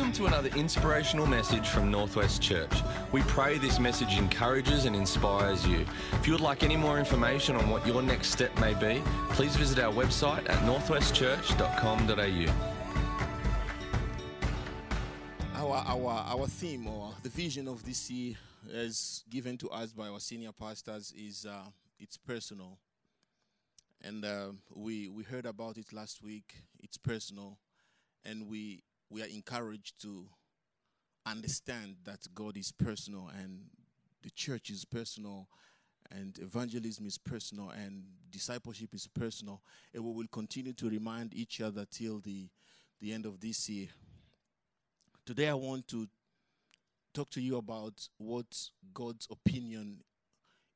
Welcome to another inspirational message from Northwest Church. We pray this message encourages and inspires you. If you would like any more information on what your next step may be, please visit our website at northwestchurch.com.au. Our, our, our theme or the vision of this year, as given to us by our senior pastors, is uh, it's personal. And uh, we, we heard about it last week. It's personal. And we, we are encouraged to understand that God is personal and the church is personal and evangelism is personal and discipleship is personal. And we will continue to remind each other till the, the end of this year. Today, I want to talk to you about what God's opinion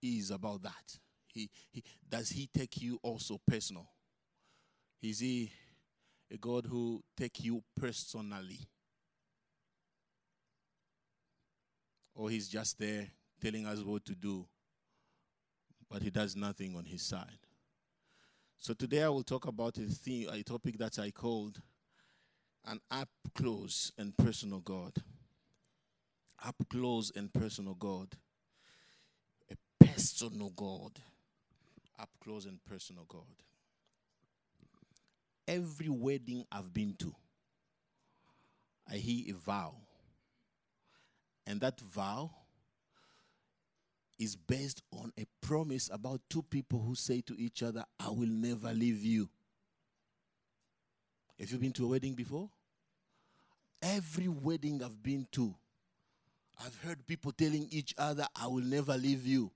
is about that. He, he does he take you also personal? Is he a God who take you personally? Or he's just there telling us what to do, but he does nothing on his side. So today I will talk about a theme, a topic that I called an up close and personal God. Up close and personal God. A personal God. Up close and personal God. Every wedding I've been to, I hear a vow. And that vow is based on a promise about two people who say to each other, I will never leave you. Have you been to a wedding before? Every wedding I've been to, I've heard people telling each other, I will never leave you.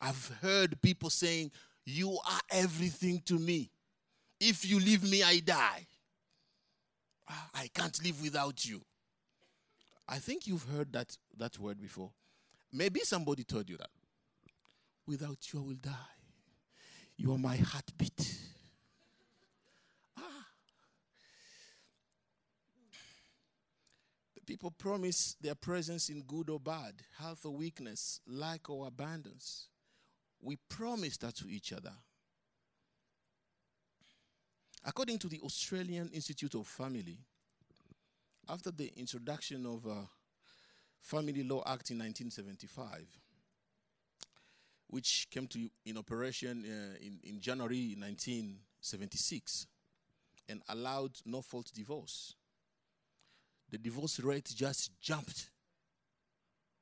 I've heard people saying, You are everything to me. If you leave me, I die. Ah, I can't live without you. I think you've heard that, that word before. Maybe somebody told you that. Without you, I will die. You are my heartbeat. Ah. The people promise their presence in good or bad, health or weakness, lack or abundance. We promise that to each other. According to the Australian Institute of Family, after the introduction of uh, Family Law Act in 1975, which came to in operation uh, in, in January 1976 and allowed no fault divorce, the divorce rate just jumped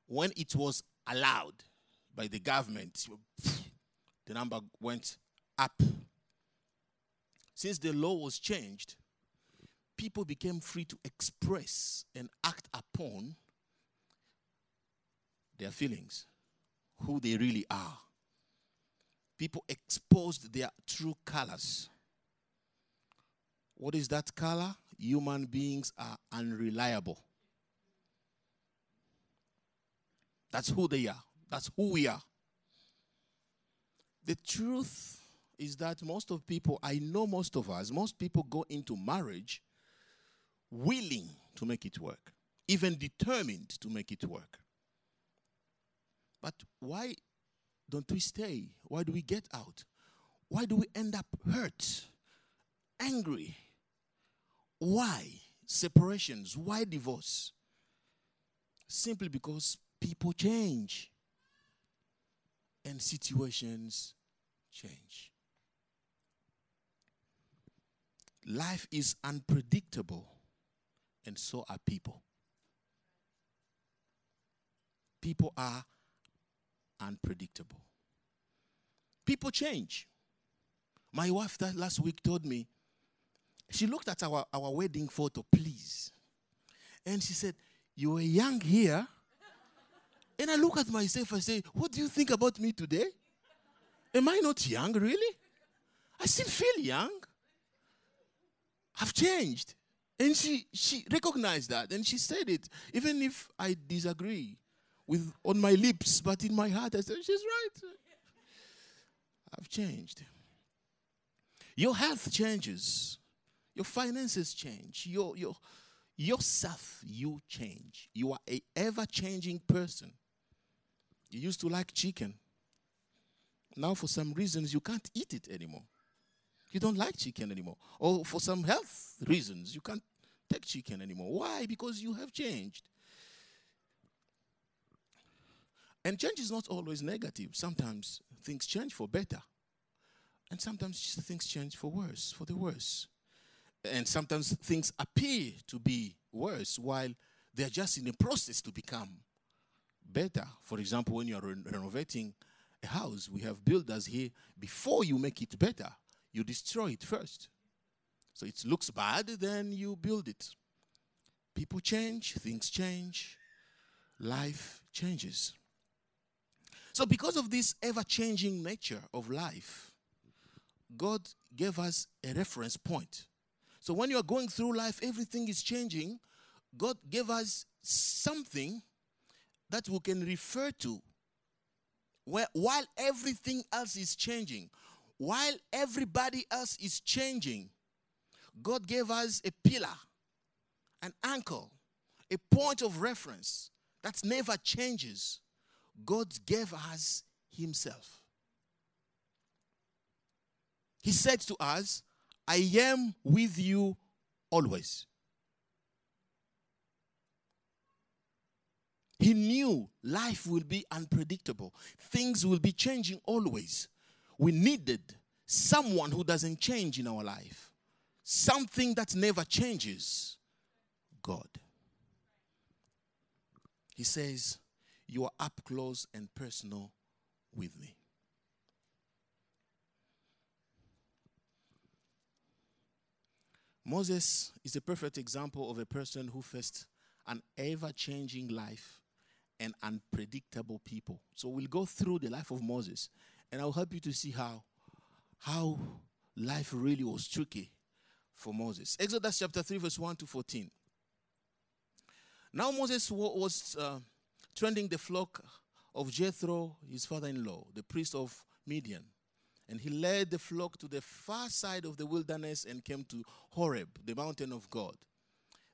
when it was allowed by the government. The number went up. Since the law was changed, people became free to express and act upon their feelings, who they really are. People exposed their true colors. What is that color? Human beings are unreliable. That's who they are. That's who we are. The truth is that most of people, I know most of us, most people go into marriage willing to make it work, even determined to make it work. But why don't we stay? Why do we get out? Why do we end up hurt, angry? Why separations? Why divorce? Simply because people change and situations change. Life is unpredictable, and so are people. People are unpredictable. People change. My wife that last week told me, she looked at our, our wedding photo, please. And she said, You were young here. And I look at myself, I say, What do you think about me today? Am I not young, really? I still feel young. I've changed. And she, she recognized that and she said it, even if I disagree with on my lips, but in my heart I said, She's right. I've changed. Your health changes, your finances change, your your yourself, you change. You are a ever-changing person. You used to like chicken. Now, for some reasons, you can't eat it anymore. You don't like chicken anymore. Or for some health reasons, you can't take chicken anymore. Why? Because you have changed. And change is not always negative. Sometimes things change for better. And sometimes things change for worse, for the worse. And sometimes things appear to be worse while they're just in the process to become better. For example, when you're re- renovating a house, we have builders here, before you make it better, you destroy it first. So it looks bad, then you build it. People change, things change, life changes. So, because of this ever changing nature of life, God gave us a reference point. So, when you are going through life, everything is changing. God gave us something that we can refer to where, while everything else is changing, while everybody else is changing, God gave us a pillar, an anchor, a point of reference that never changes. God gave us Himself. He said to us, I am with you always. He knew life will be unpredictable, things will be changing always. We needed someone who doesn't change in our life, something that never changes God. He says, You are up close and personal with me. Moses is a perfect example of a person who faced an ever changing life and unpredictable people. So we'll go through the life of Moses and I'll help you to see how how life really was tricky for Moses. Exodus chapter 3 verse 1 to 14. Now Moses was uh, tending the flock of Jethro, his father-in-law, the priest of Midian. And he led the flock to the far side of the wilderness and came to Horeb, the mountain of God.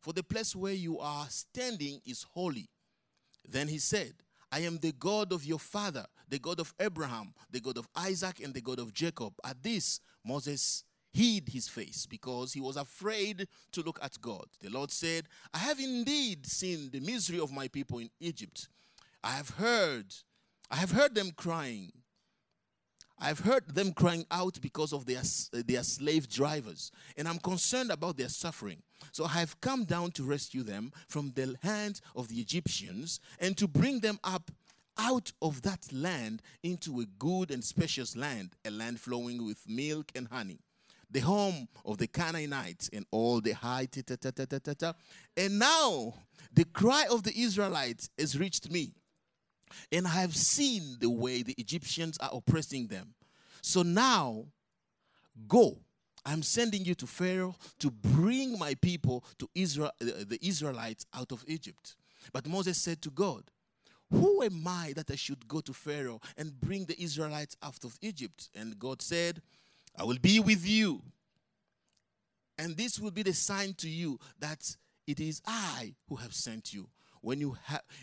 for the place where you are standing is holy. Then he said, I am the God of your father, the God of Abraham, the God of Isaac, and the God of Jacob. At this, Moses hid his face because he was afraid to look at God. The Lord said, I have indeed seen the misery of my people in Egypt. I have heard, I have heard them crying I've heard them crying out because of their, their slave drivers, and I'm concerned about their suffering. So I have come down to rescue them from the hand of the Egyptians and to bring them up out of that land into a good and spacious land, a land flowing with milk and honey. The home of the Canaanites and all the high. Ta, ta, ta, and now the cry of the Israelites has reached me and I have seen the way the Egyptians are oppressing them. So now, go. I'm sending you to Pharaoh to bring my people to Israel, the Israelites out of Egypt. But Moses said to God, Who am I that I should go to Pharaoh and bring the Israelites out of Egypt? And God said, I will be with you. And this will be the sign to you that it is I who have sent you. When you,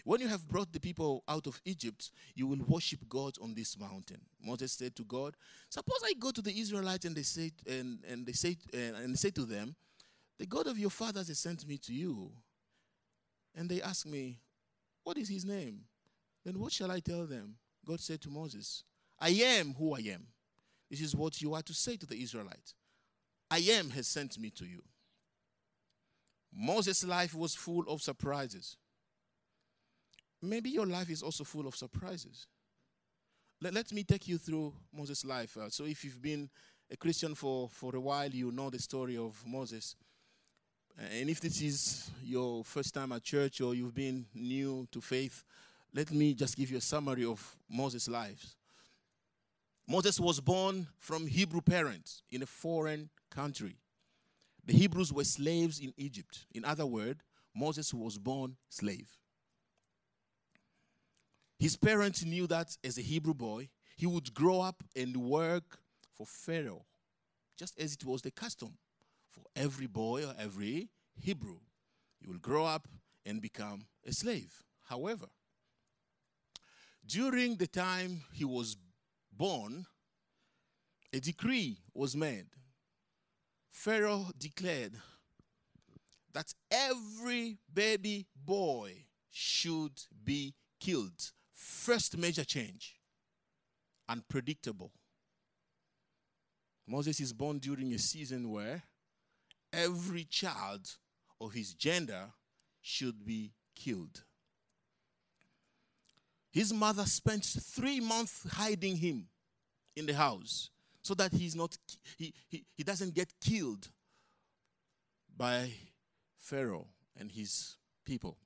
when you have brought the people out of Egypt, you will worship God on this mountain. Moses said to God, Suppose I go to the Israelites and they say, and, and they say, uh, and they say to them, The God of your fathers has sent me to you. And they ask me, What is his name? Then what shall I tell them? God said to Moses, I am who I am. This is what you are to say to the Israelites I am has sent me to you. Moses' life was full of surprises maybe your life is also full of surprises. Let, let me take you through Moses' life. Uh, so, if you've been a Christian for, for a while, you know the story of Moses. Uh, and if this is your first time at church or you've been new to faith, let me just give you a summary of Moses' life. Moses was born from Hebrew parents in a foreign country. The Hebrews were slaves in Egypt. In other words, Moses was born slave. His parents knew that as a Hebrew boy, he would grow up and work for Pharaoh, just as it was the custom for every boy or every Hebrew. He will grow up and become a slave. However, during the time he was born, a decree was made. Pharaoh declared that every baby boy should be killed. First major change, unpredictable. Moses is born during a season where every child of his gender should be killed. His mother spent three months hiding him in the house so that he's not he, he, he doesn't get killed by Pharaoh and his people.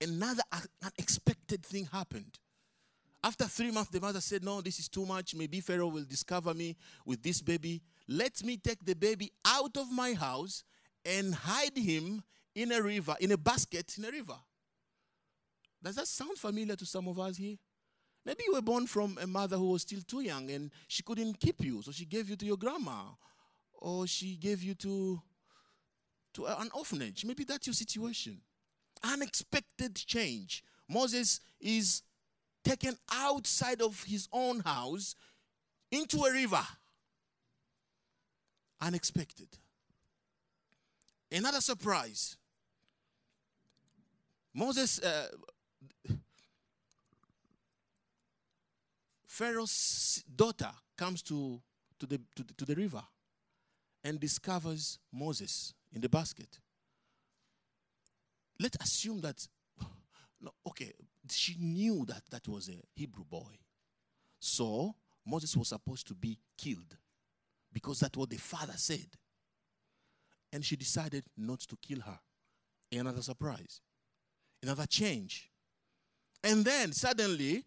Another uh, unexpected thing happened. After three months, the mother said, No, this is too much. Maybe Pharaoh will discover me with this baby. Let me take the baby out of my house and hide him in a river, in a basket in a river. Does that sound familiar to some of us here? Maybe you were born from a mother who was still too young and she couldn't keep you, so she gave you to your grandma, or she gave you to, to an orphanage. Maybe that's your situation. Unexpected change. Moses is taken outside of his own house into a river. Unexpected. Another surprise. Moses, uh, Pharaoh's daughter comes to, to, the, to, the, to the river and discovers Moses in the basket. Let's assume that, no, okay, she knew that that was a Hebrew boy. So Moses was supposed to be killed because that's what the father said. And she decided not to kill her. Another surprise, another change. And then suddenly,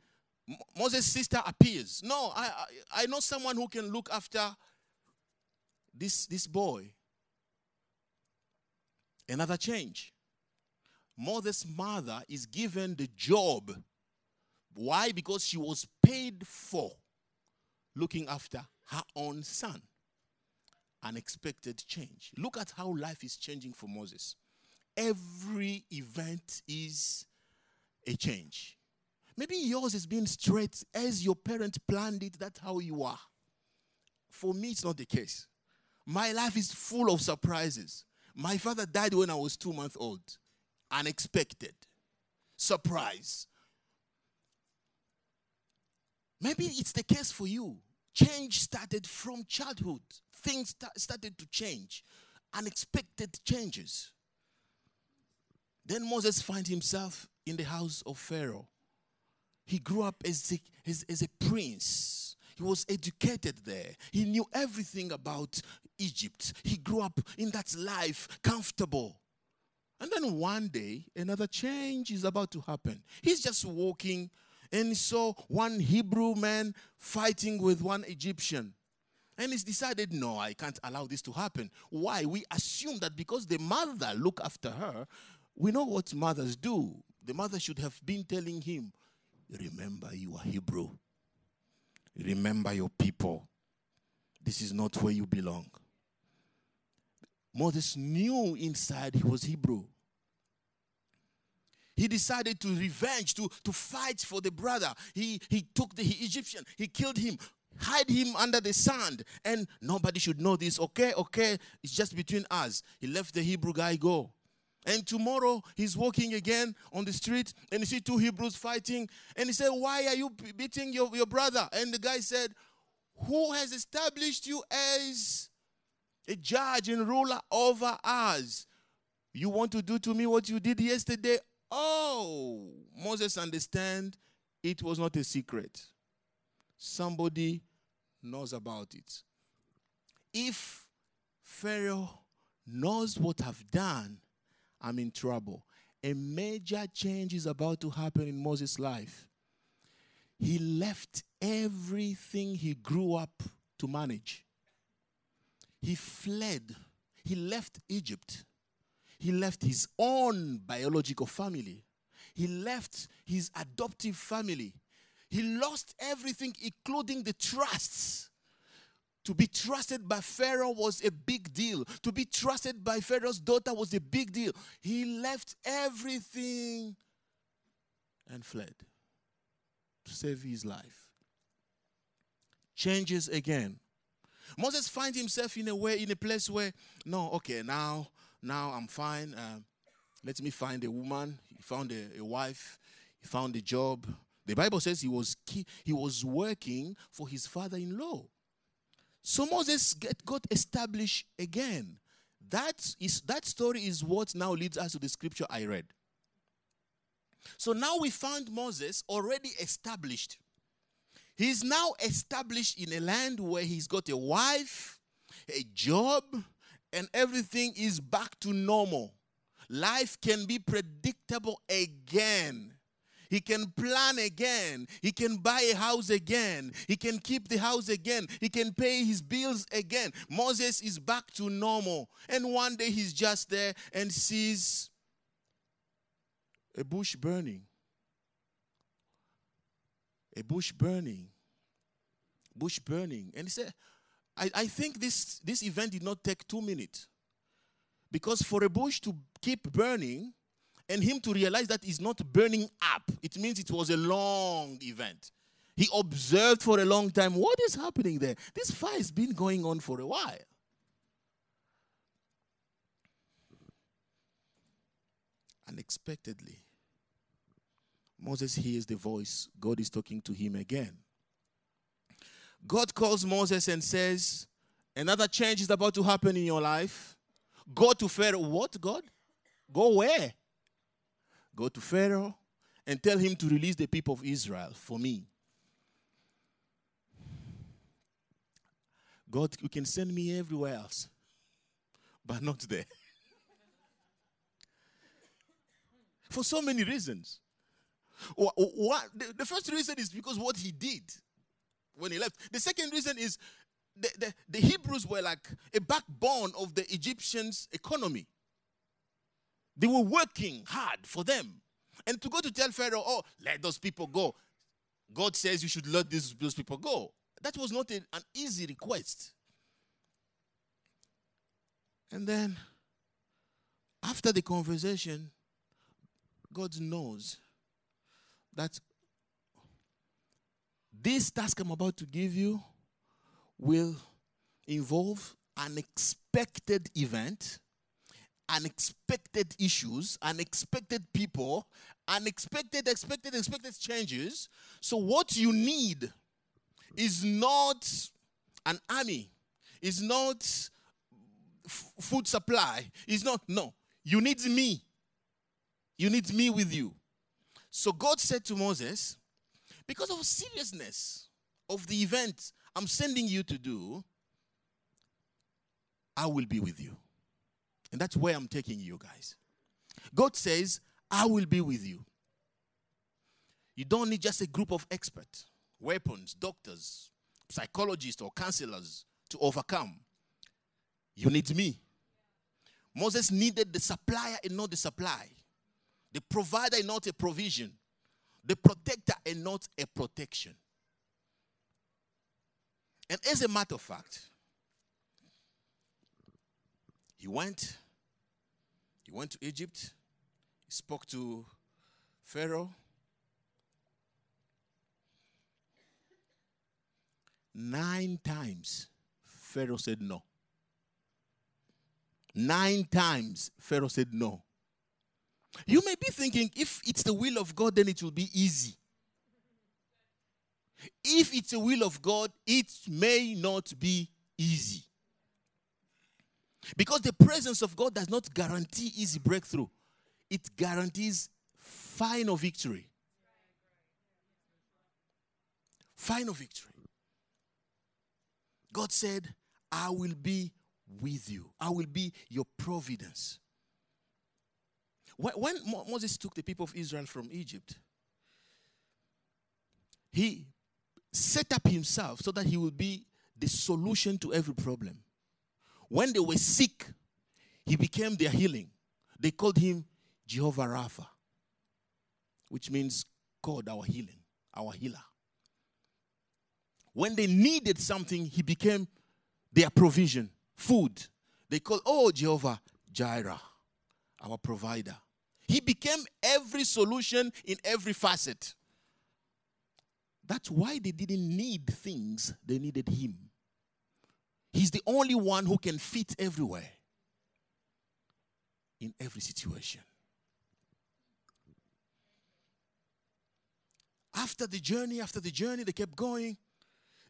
Moses' sister appears. No, I, I, I know someone who can look after this, this boy. Another change. Moses' mother is given the job. Why? Because she was paid for looking after her own son. Unexpected change. Look at how life is changing for Moses. Every event is a change. Maybe yours is being straight as your parents planned it, that's how you are. For me, it's not the case. My life is full of surprises. My father died when I was two months old. Unexpected. Surprise. Maybe it's the case for you. Change started from childhood. Things started to change. Unexpected changes. Then Moses finds himself in the house of Pharaoh. He grew up as a, as, as a prince. He was educated there. He knew everything about Egypt. He grew up in that life, comfortable. And then one day, another change is about to happen. He's just walking and saw one Hebrew man fighting with one Egyptian. And he's decided, no, I can't allow this to happen. Why? We assume that because the mother looked after her, we know what mothers do. The mother should have been telling him, Remember, you are Hebrew. Remember your people. This is not where you belong. Moses knew inside he was Hebrew. He decided to revenge, to, to fight for the brother. He, he took the Egyptian, he killed him, hide him under the sand, and nobody should know this. Okay, okay, it's just between us. He left the Hebrew guy go. And tomorrow he's walking again on the street and he see two Hebrews fighting. And he said, Why are you beating your, your brother? And the guy said, Who has established you as a judge and ruler over us? You want to do to me what you did yesterday? Oh, Moses understand it was not a secret. Somebody knows about it. If Pharaoh knows what I've done, I'm in trouble. A major change is about to happen in Moses' life. He left everything he grew up to manage. He fled. He left Egypt. He left his own biological family. He left his adoptive family. He lost everything, including the trusts. To be trusted by Pharaoh was a big deal. To be trusted by Pharaoh's daughter was a big deal. He left everything and fled to save his life. Changes again. Moses finds himself in a way, in a place where, no, okay, now, now I'm fine. Um, let me find a woman. He found a, a wife. He found a job. The Bible says he was he was working for his father-in-law. So Moses get, got established again. That is that story is what now leads us to the scripture I read. So now we found Moses already established. He's now established in a land where he's got a wife, a job, and everything is back to normal. Life can be predictable again. He can plan again. He can buy a house again. He can keep the house again. He can pay his bills again. Moses is back to normal. And one day he's just there and sees a bush burning. A bush burning. Bush burning. And he said, I, I think this, this event did not take two minutes. Because for a bush to keep burning, and him to realize that it's not burning up. It means it was a long event. He observed for a long time what is happening there. This fire has been going on for a while. Unexpectedly, Moses hears the voice. God is talking to him again. God calls Moses and says, Another change is about to happen in your life. Go to Pharaoh. What, God? Go where? Go to Pharaoh and tell him to release the people of Israel for me. God, you can send me everywhere else, but not there. for so many reasons. What, the first reason is because what he did when he left. The second reason is the, the, the Hebrews were like a backbone of the Egyptians' economy. They were working hard for them. And to go to tell Pharaoh, oh, let those people go. God says you should let these, those people go. That was not a, an easy request. And then, after the conversation, God knows that this task I'm about to give you will involve an expected event unexpected issues, unexpected people, unexpected, expected, expected changes. So, what you need is not an army, is not f- food supply, is not, no. You need me. You need me with you. So, God said to Moses, because of seriousness of the event I'm sending you to do, I will be with you. And that's where I'm taking you guys. God says, I will be with you. You don't need just a group of experts, weapons, doctors, psychologists, or counselors to overcome. You need me. Moses needed the supplier and not the supply, the provider is not a provision, the protector is not a protection. And as a matter of fact, he went he went to Egypt, he spoke to Pharaoh. Nine times, Pharaoh said no. Nine times, Pharaoh said no. You may be thinking, if it's the will of God, then it will be easy. If it's the will of God, it may not be easy. Because the presence of God does not guarantee easy breakthrough, it guarantees final victory. Final victory. God said, I will be with you, I will be your providence. When Moses took the people of Israel from Egypt, he set up himself so that he would be the solution to every problem. When they were sick, he became their healing. They called him Jehovah Rapha, which means God, our healing, our healer. When they needed something, he became their provision, food. They called, oh, Jehovah Jireh, our provider. He became every solution in every facet. That's why they didn't need things, they needed him. He's the only one who can fit everywhere, in every situation. After the journey, after the journey, they kept going.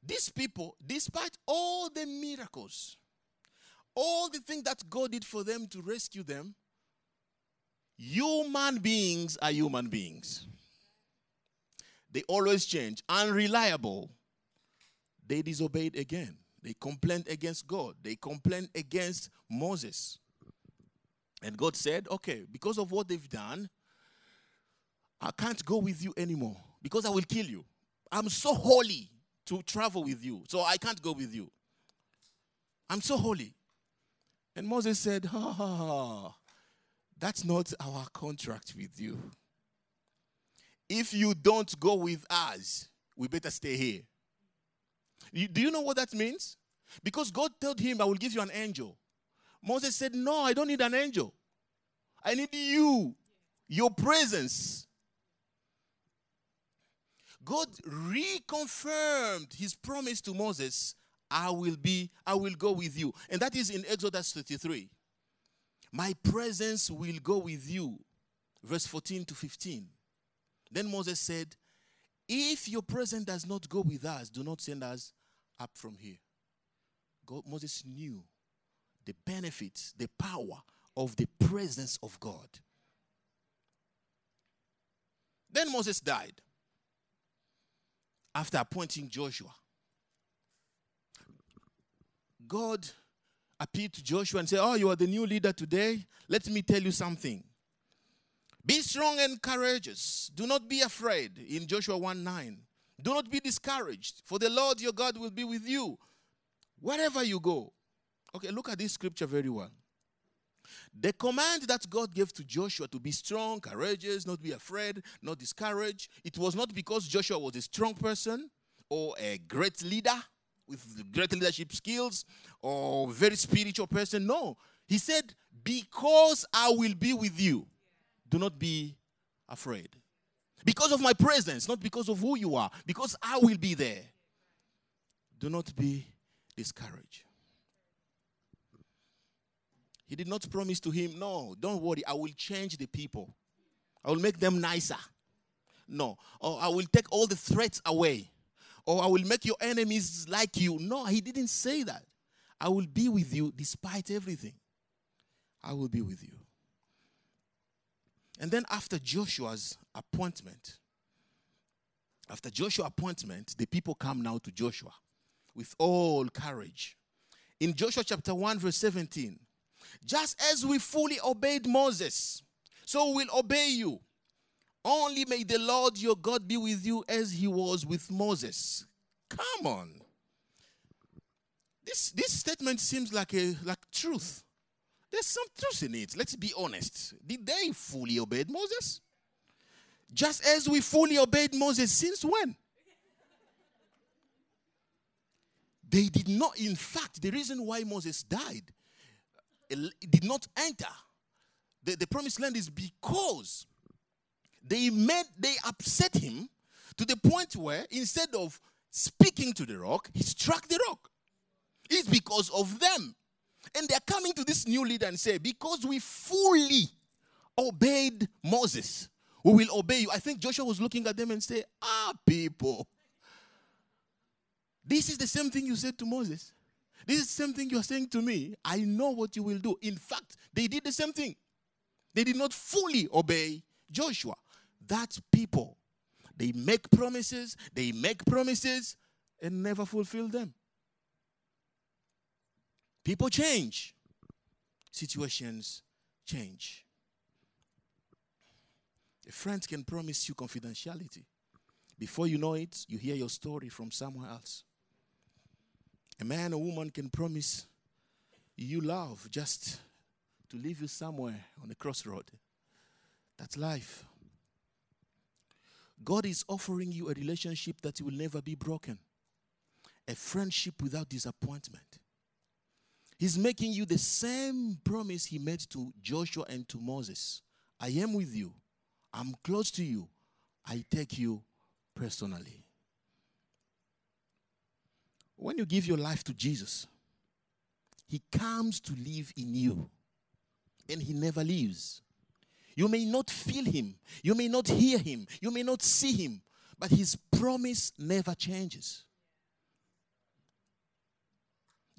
These people, despite all the miracles, all the things that God did for them to rescue them, human beings are human beings. They always change. Unreliable. They disobeyed again. They complained against God. They complained against Moses. And God said, Okay, because of what they've done, I can't go with you anymore because I will kill you. I'm so holy to travel with you, so I can't go with you. I'm so holy. And Moses said, Ha ha ha, that's not our contract with you. If you don't go with us, we better stay here. You, do you know what that means? Because God told him, I will give you an angel. Moses said, No, I don't need an angel. I need you, your presence. God reconfirmed his promise to Moses I will be, I will go with you. And that is in Exodus 33. My presence will go with you. Verse 14 to 15. Then Moses said, If your presence does not go with us, do not send us up from here. God, Moses knew the benefits, the power of the presence of God. Then Moses died after appointing Joshua. God appeared to Joshua and say, Oh, you are the new leader today. Let me tell you something. Be strong and courageous. Do not be afraid. In Joshua 1 9. Do not be discouraged, for the Lord your God will be with you wherever you go. Okay, look at this scripture very well. The command that God gave to Joshua to be strong, courageous, not be afraid, not discouraged, it was not because Joshua was a strong person or a great leader with great leadership skills or very spiritual person. No. He said, Because I will be with you, do not be afraid. Because of my presence, not because of who you are, because I will be there. Do not be discouraged. He did not promise to him, No, don't worry, I will change the people, I will make them nicer. No, or I will take all the threats away, or I will make your enemies like you. No, he didn't say that. I will be with you despite everything. I will be with you. And then after Joshua's appointment, after Joshua's appointment, the people come now to Joshua with all courage. In Joshua chapter 1, verse 17, just as we fully obeyed Moses, so we'll obey you. Only may the Lord your God be with you as he was with Moses. Come on. This, this statement seems like a like truth. There's some truth in it. Let's be honest. Did they fully obey Moses? Just as we fully obeyed Moses since when? They did not, in fact, the reason why Moses died, eh, did not enter the, the promised land is because they made they upset him to the point where instead of speaking to the rock, he struck the rock. It's because of them. And they're coming to this new leader and say, Because we fully obeyed Moses, we will obey you. I think Joshua was looking at them and say, Ah, people. This is the same thing you said to Moses. This is the same thing you're saying to me. I know what you will do. In fact, they did the same thing. They did not fully obey Joshua. That's people. They make promises, they make promises, and never fulfill them. People change, situations change. A friend can promise you confidentiality. Before you know it, you hear your story from somewhere else. A man or woman can promise you love just to leave you somewhere on a crossroad. That's life. God is offering you a relationship that will never be broken, a friendship without disappointment. He's making you the same promise he made to Joshua and to Moses I am with you, I'm close to you, I take you personally. When you give your life to Jesus, he comes to live in you and he never leaves. You may not feel him, you may not hear him, you may not see him, but his promise never changes.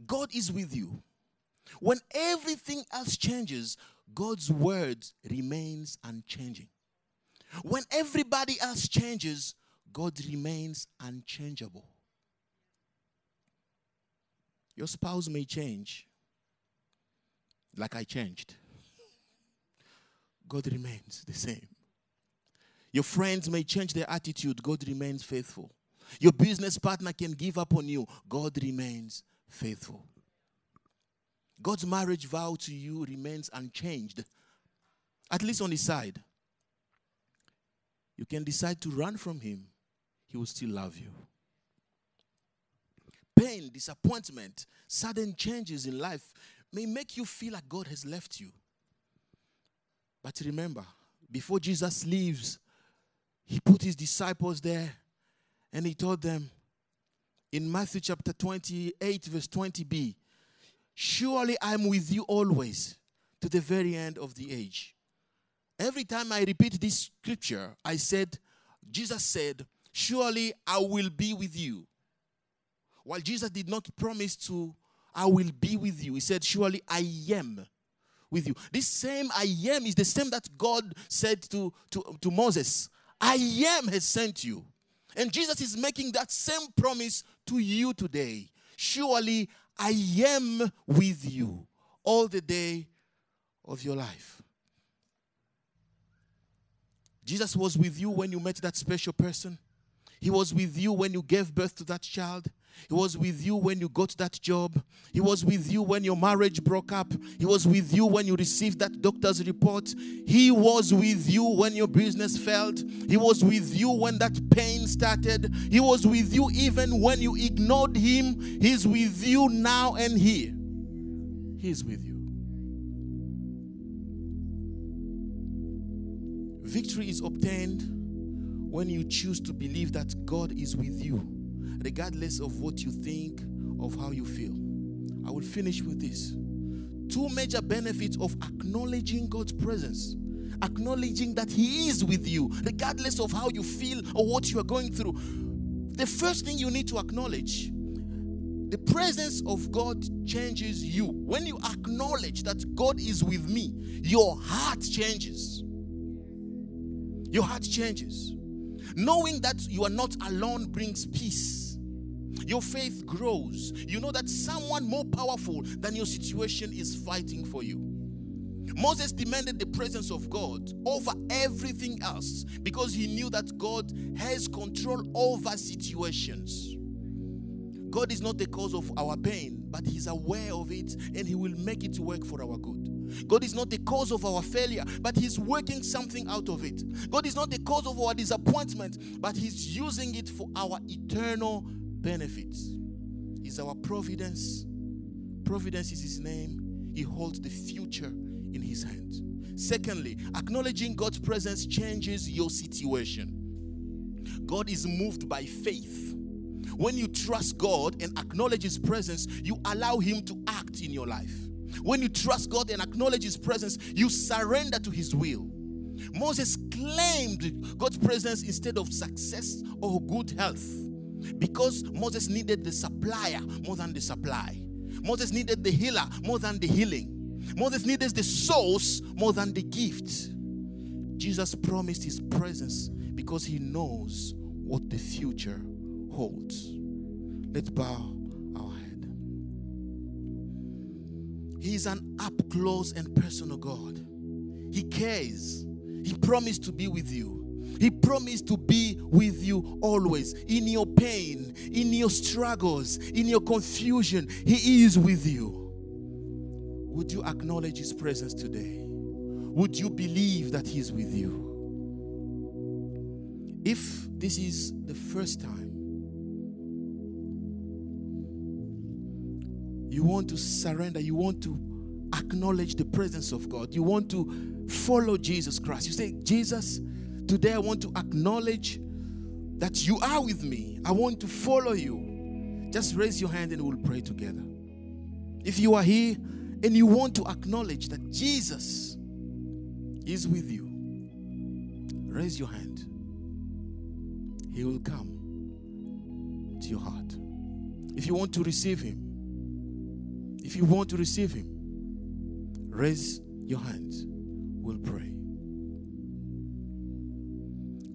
God is with you. When everything else changes, God's word remains unchanging. When everybody else changes, God remains unchangeable. Your spouse may change, like I changed. God remains the same. Your friends may change their attitude, God remains faithful. Your business partner can give up on you, God remains faithful. God's marriage vow to you remains unchanged, at least on his side. You can decide to run from him, he will still love you. Pain, disappointment, sudden changes in life may make you feel like God has left you. But remember, before Jesus leaves, he put his disciples there and he told them in Matthew chapter 28, verse 20b, Surely I'm with you always to the very end of the age. Every time I repeat this scripture, I said, Jesus said, Surely I will be with you. While Jesus did not promise to, I will be with you, he said, Surely I am with you. This same I am is the same that God said to, to, to Moses, I am has sent you. And Jesus is making that same promise to you today. Surely I am with you all the day of your life. Jesus was with you when you met that special person. He was with you when you gave birth to that child. He was with you when you got that job. He was with you when your marriage broke up. He was with you when you received that doctor's report. He was with you when your business failed. He was with you when that pain started. He was with you even when you ignored him. He's with you now and here. He's with you. Victory is obtained when you choose to believe that God is with you regardless of what you think, of how you feel. I will finish with this. Two major benefits of acknowledging God's presence. Acknowledging that He is with you, regardless of how you feel or what you are going through. The first thing you need to acknowledge the presence of God changes you. When you acknowledge that God is with me, your heart changes. Your heart changes. Knowing that you are not alone brings peace your faith grows. You know that someone more powerful than your situation is fighting for you. Moses demanded the presence of God over everything else because he knew that God has control over situations. God is not the cause of our pain, but He's aware of it and He will make it work for our good. God is not the cause of our failure, but He's working something out of it. God is not the cause of our disappointment, but He's using it for our eternal benefits is our providence. Providence is his name. He holds the future in his hand. Secondly, acknowledging God's presence changes your situation. God is moved by faith. When you trust God and acknowledge his presence, you allow him to act in your life. When you trust God and acknowledge his presence, you surrender to his will. Moses claimed God's presence instead of success or good health. Because Moses needed the supplier more than the supply. Moses needed the healer more than the healing. Moses needed the source more than the gift. Jesus promised his presence because he knows what the future holds. Let's bow our head. He is an up close and personal God. He cares. He promised to be with you. He promised to be with you always in your pain, in your struggles, in your confusion. He is with you. would you acknowledge His presence today? Would you believe that He's with you? If this is the first time you want to surrender, you want to acknowledge the presence of God, you want to follow Jesus Christ, you say, Jesus, today I want to acknowledge that you are with me. I want to follow you. Just raise your hand and we'll pray together. If you are here and you want to acknowledge that Jesus is with you, raise your hand. He will come to your heart. If you want to receive Him, if you want to receive Him, raise your hands. We'll pray.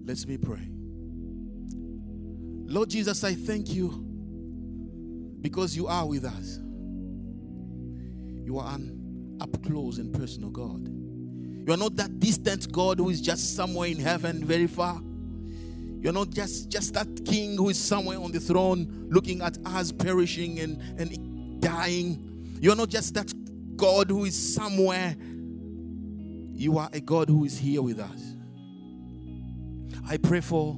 Let's me pray. Lord Jesus, I thank you because you are with us. You are an up close and personal God. You are not that distant God who is just somewhere in heaven, very far. You're not just, just that king who is somewhere on the throne looking at us perishing and, and dying. You're not just that God who is somewhere. You are a God who is here with us. I pray for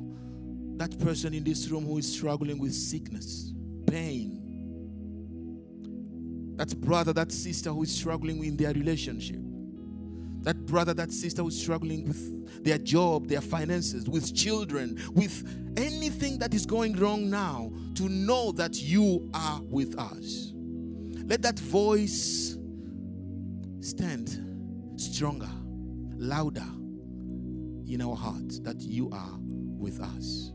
that person in this room who is struggling with sickness, pain. That brother, that sister who is struggling in their relationship. That brother, that sister who's struggling with their job, their finances, with children, with anything that is going wrong now, to know that you are with us. Let that voice stand stronger, louder in our hearts that you are with us.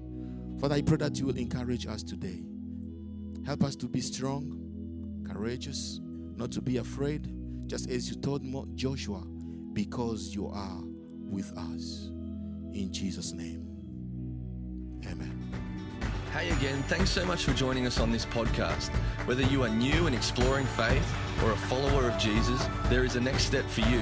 Father, I pray that you will encourage us today. Help us to be strong, courageous, not to be afraid, just as you told Joshua because you are with us. In Jesus' name, amen. Hey again, thanks so much for joining us on this podcast. Whether you are new and exploring faith or a follower of Jesus, there is a next step for you.